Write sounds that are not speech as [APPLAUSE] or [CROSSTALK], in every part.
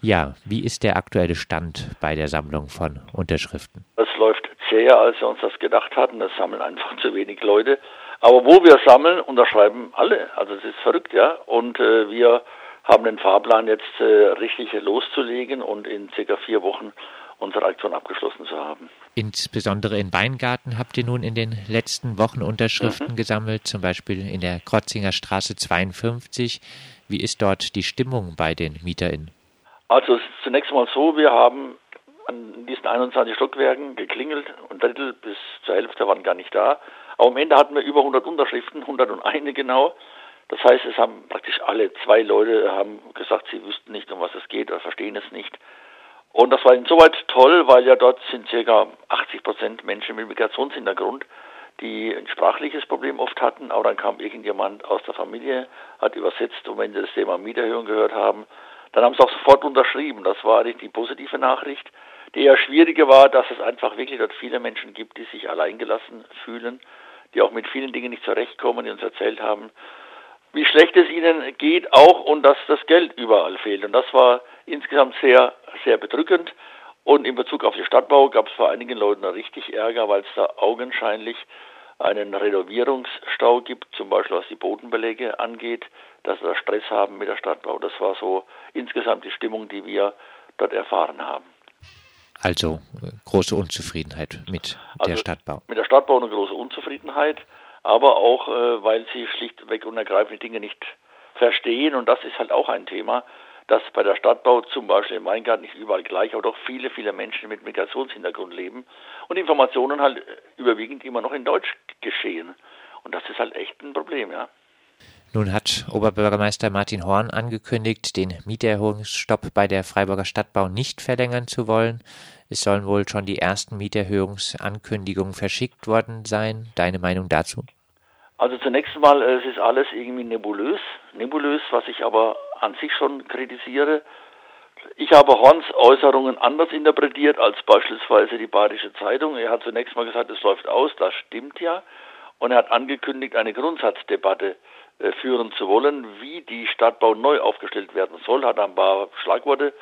Ja, wie ist der aktuelle Stand bei der Sammlung von Unterschriften? Es läuft zäher, als wir uns das gedacht hatten. Es sammeln einfach zu wenig Leute. Aber wo wir sammeln, unterschreiben alle. Also es ist verrückt, ja. Und äh, wir haben den Fahrplan jetzt äh, richtig loszulegen und in circa vier Wochen unsere Aktion abgeschlossen zu haben. Insbesondere in Weingarten habt ihr nun in den letzten Wochen Unterschriften mhm. gesammelt, zum Beispiel in der Krotzinger Straße 52. Wie ist dort die Stimmung bei den MieterInnen? Also es ist zunächst mal so, wir haben an diesen 21 Stockwerken geklingelt und Drittel bis zur Hälfte waren gar nicht da. Aber am Ende hatten wir über 100 Unterschriften, 101 genau. Das heißt, es haben praktisch alle zwei Leute haben gesagt, sie wüssten nicht, um was es geht oder verstehen es nicht. Und das war insoweit toll, weil ja dort sind ca. 80 Prozent Menschen mit Migrationshintergrund, die ein sprachliches Problem oft hatten, aber dann kam irgendjemand aus der Familie, hat übersetzt und wenn sie das Thema Mieterhöhung gehört haben, dann haben sie auch sofort unterschrieben. Das war eigentlich die positive Nachricht. Die eher schwierige war, dass es einfach wirklich dort viele Menschen gibt, die sich alleingelassen fühlen, die auch mit vielen Dingen nicht zurechtkommen, die uns erzählt haben, wie schlecht es ihnen geht auch und dass das Geld überall fehlt. Und das war insgesamt sehr, sehr bedrückend. Und in Bezug auf den Stadtbau gab es bei einigen Leuten richtig Ärger, weil es da augenscheinlich einen Renovierungsstau gibt, zum Beispiel was die Bodenbeläge angeht, dass wir Stress haben mit der Stadtbau. Das war so insgesamt die Stimmung, die wir dort erfahren haben. Also äh, große Unzufriedenheit mit also der Stadtbau. Mit der Stadtbau eine große Unzufriedenheit, aber auch, äh, weil sie schlichtweg und ergreifend Dinge nicht verstehen. Und das ist halt auch ein Thema, dass bei der Stadtbau zum Beispiel im Weingarten nicht überall gleich, aber doch viele, viele Menschen mit Migrationshintergrund leben und Informationen halt überwiegend immer noch in Deutsch geschehen. Und das ist halt echt ein Problem, ja. Nun hat Oberbürgermeister Martin Horn angekündigt, den Mieterhöhungsstopp bei der Freiburger Stadtbau nicht verlängern zu wollen. Es sollen wohl schon die ersten Mieterhöhungsankündigungen verschickt worden sein. Deine Meinung dazu? Also zunächst mal, es ist alles irgendwie nebulös. Nebulös, was ich aber an sich schon kritisiere. Ich habe Horns Äußerungen anders interpretiert als beispielsweise die Badische Zeitung. Er hat zunächst mal gesagt, es läuft aus, das stimmt ja. Und er hat angekündigt, eine Grundsatzdebatte äh, führen zu wollen, wie die Stadtbau neu aufgestellt werden soll, hat ein paar Schlagworte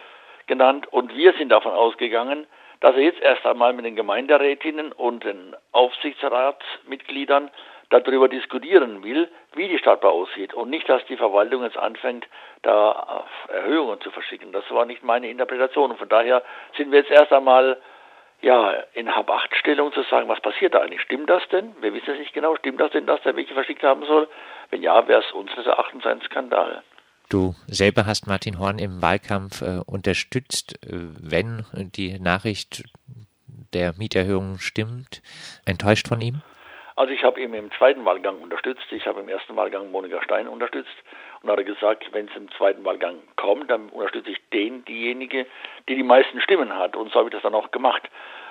genannt. Und wir sind davon ausgegangen, dass er jetzt erst einmal mit den Gemeinderätinnen und den Aufsichtsratsmitgliedern darüber diskutieren will, wie die Stadtbau aussieht und nicht, dass die Verwaltung jetzt anfängt, da Erhöhungen zu verschicken. Das war nicht meine Interpretation. Und von daher sind wir jetzt erst einmal ja, in Hab-Acht-Stellung zu sagen, was passiert da eigentlich? Stimmt das denn? Wir wissen es nicht genau. Stimmt das denn, dass der welche verschickt haben soll? Wenn ja, wäre es unseres Erachtens ein Skandal. Du selber hast Martin Horn im Wahlkampf äh, unterstützt, äh, wenn die Nachricht der Mieterhöhung stimmt. Enttäuscht von ihm? Also ich habe ihn im zweiten Wahlgang unterstützt. Ich habe im ersten Wahlgang Monika Stein unterstützt und hat gesagt, wenn es im zweiten Wahlgang kommt, dann unterstütze ich den, diejenige, die die meisten Stimmen hat. Und so habe ich das dann auch gemacht.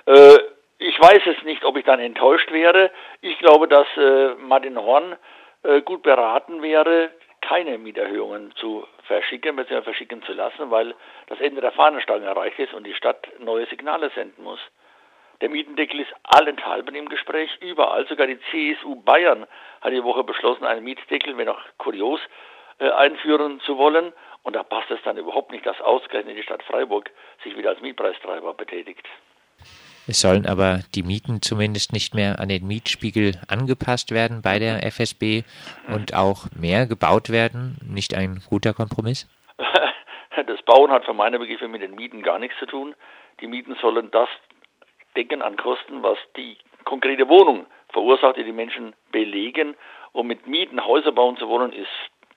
Äh, ich weiß es nicht, ob ich dann enttäuscht wäre. Ich glaube, dass äh, Martin Horn äh, gut beraten wäre, keine Mieterhöhungen zu verschicken, bzw. verschicken zu lassen, weil das Ende der Fahnenstange erreicht ist und die Stadt neue Signale senden muss. Der Mietendeckel ist allenthalben im Gespräch, überall. Sogar die CSU Bayern hat die Woche beschlossen, einen Mietdeckel, wenn auch kurios, äh, einführen zu wollen. Und da passt es dann überhaupt nicht, dass ausgerechnet die Stadt Freiburg sich wieder als Mietpreistreiber betätigt. Es sollen aber die Mieten zumindest nicht mehr an den Mietspiegel angepasst werden bei der FSB und auch mehr gebaut werden. Nicht ein guter Kompromiss? [LAUGHS] Das Bauen hat für meine Begriffe mit den Mieten gar nichts zu tun. Die Mieten sollen das decken an Kosten, was die konkrete Wohnung verursacht, die die Menschen belegen. Und mit Mieten Häuser bauen zu wollen, ist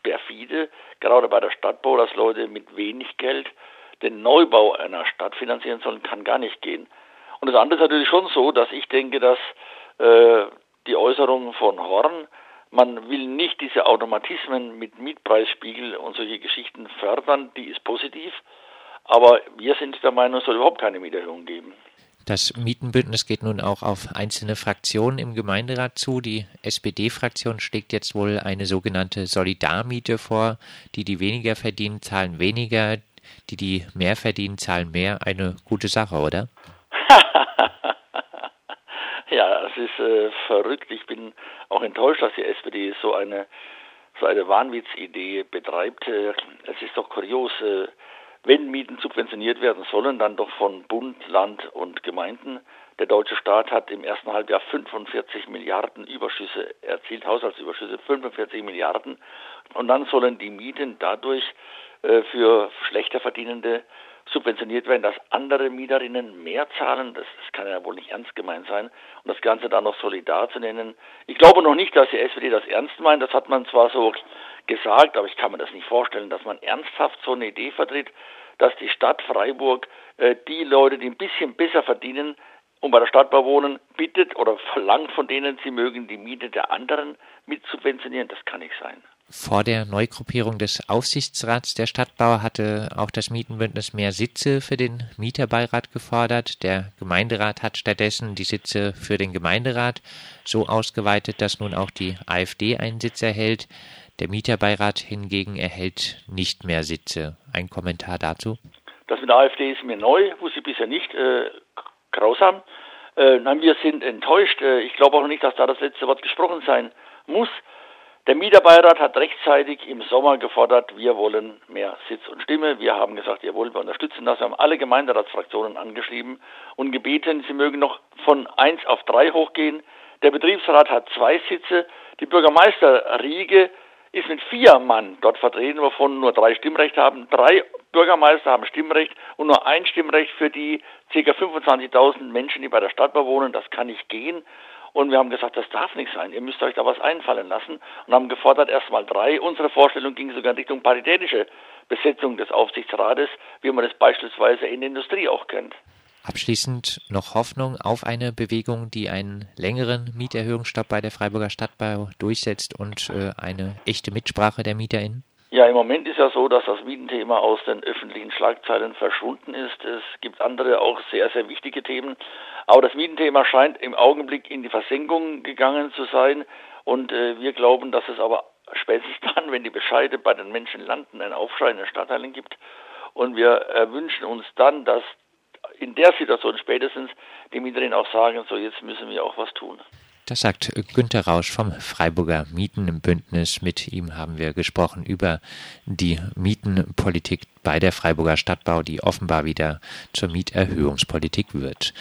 perfide, gerade bei der Stadtbau, dass Leute mit wenig Geld den Neubau einer Stadt finanzieren sollen, kann gar nicht gehen. Und das andere ist natürlich schon so, dass ich denke, dass äh, die Äußerung von Horn, man will nicht diese Automatismen mit Mietpreisspiegel und solche Geschichten fördern, die ist positiv. Aber wir sind der Meinung, es soll überhaupt keine Mieterhöhung geben. Das Mietenbündnis geht nun auch auf einzelne Fraktionen im Gemeinderat zu. Die SPD-Fraktion schlägt jetzt wohl eine sogenannte Solidarmiete vor. Die, die weniger verdienen, zahlen weniger. Die, die mehr verdienen, zahlen mehr. Eine gute Sache, oder? [LAUGHS] ja, es ist äh, verrückt. Ich bin auch enttäuscht, dass die SPD so eine, so eine Wahnwitzidee betreibt. Äh, es ist doch kurios. Äh, wenn Mieten subventioniert werden sollen, dann doch von Bund, Land und Gemeinden. Der deutsche Staat hat im ersten Halbjahr 45 Milliarden Überschüsse erzielt, Haushaltsüberschüsse 45 Milliarden. Und dann sollen die Mieten dadurch äh, für schlechter verdienende subventioniert werden, dass andere Mieterinnen mehr zahlen. Das, das, kann ja wohl nicht ernst gemeint sein. Und das Ganze dann noch solidar zu nennen. Ich glaube noch nicht, dass die SPD das ernst meint. Das hat man zwar so gesagt, aber ich kann mir das nicht vorstellen, dass man ernsthaft so eine Idee vertritt, dass die Stadt Freiburg äh, die Leute, die ein bisschen besser verdienen und bei der Stadtbau wohnen, bittet oder verlangt von denen, sie mögen die Miete der anderen mit subventionieren. Das kann nicht sein. Vor der Neugruppierung des Aufsichtsrats der Stadtbau hatte auch das Mietenbündnis mehr Sitze für den Mieterbeirat gefordert. Der Gemeinderat hat stattdessen die Sitze für den Gemeinderat so ausgeweitet, dass nun auch die AfD einen Sitz erhält. Der Mieterbeirat hingegen erhält nicht mehr Sitze. Ein Kommentar dazu? Das mit der AfD ist mir neu, wusste ich bisher nicht. Äh, grausam. Äh, nein, wir sind enttäuscht. Äh, ich glaube auch nicht, dass da das letzte Wort gesprochen sein muss. Der Mieterbeirat hat rechtzeitig im Sommer gefordert, wir wollen mehr Sitz und Stimme. Wir haben gesagt, jawohl, wir unterstützen das. Wir haben alle Gemeinderatsfraktionen angeschrieben und gebeten, sie mögen noch von eins auf drei hochgehen. Der Betriebsrat hat zwei Sitze. Die Bürgermeisterriege ist mit vier Mann dort vertreten, wovon nur drei Stimmrecht haben. Drei Bürgermeister haben Stimmrecht und nur ein Stimmrecht für die ca. 25.000 Menschen, die bei der Stadt bewohnen. Das kann nicht gehen. Und wir haben gesagt, das darf nicht sein. Ihr müsst euch da was einfallen lassen und haben gefordert erstmal drei. Unsere Vorstellung ging sogar in Richtung paritätische Besetzung des Aufsichtsrates, wie man das beispielsweise in der Industrie auch kennt. Abschließend noch Hoffnung auf eine Bewegung, die einen längeren Mieterhöhungsstopp bei der Freiburger Stadtbau durchsetzt und äh, eine echte Mitsprache der MieterInnen? Ja, im Moment ist ja so, dass das Mietenthema aus den öffentlichen Schlagzeilen verschwunden ist. Es gibt andere auch sehr, sehr wichtige Themen. Aber das Mietenthema scheint im Augenblick in die Versenkung gegangen zu sein. Und äh, wir glauben, dass es aber spätestens [LAUGHS] dann, wenn die Bescheide bei den Menschen landen, einen Aufschrei in den Stadtteilen gibt. Und wir äh, wünschen uns dann, dass in der Situation spätestens die Mieterinnen auch sagen, so jetzt müssen wir auch was tun. Das sagt Günter Rausch vom Freiburger Mietenbündnis. Mit ihm haben wir gesprochen über die Mietenpolitik bei der Freiburger Stadtbau, die offenbar wieder zur Mieterhöhungspolitik wird.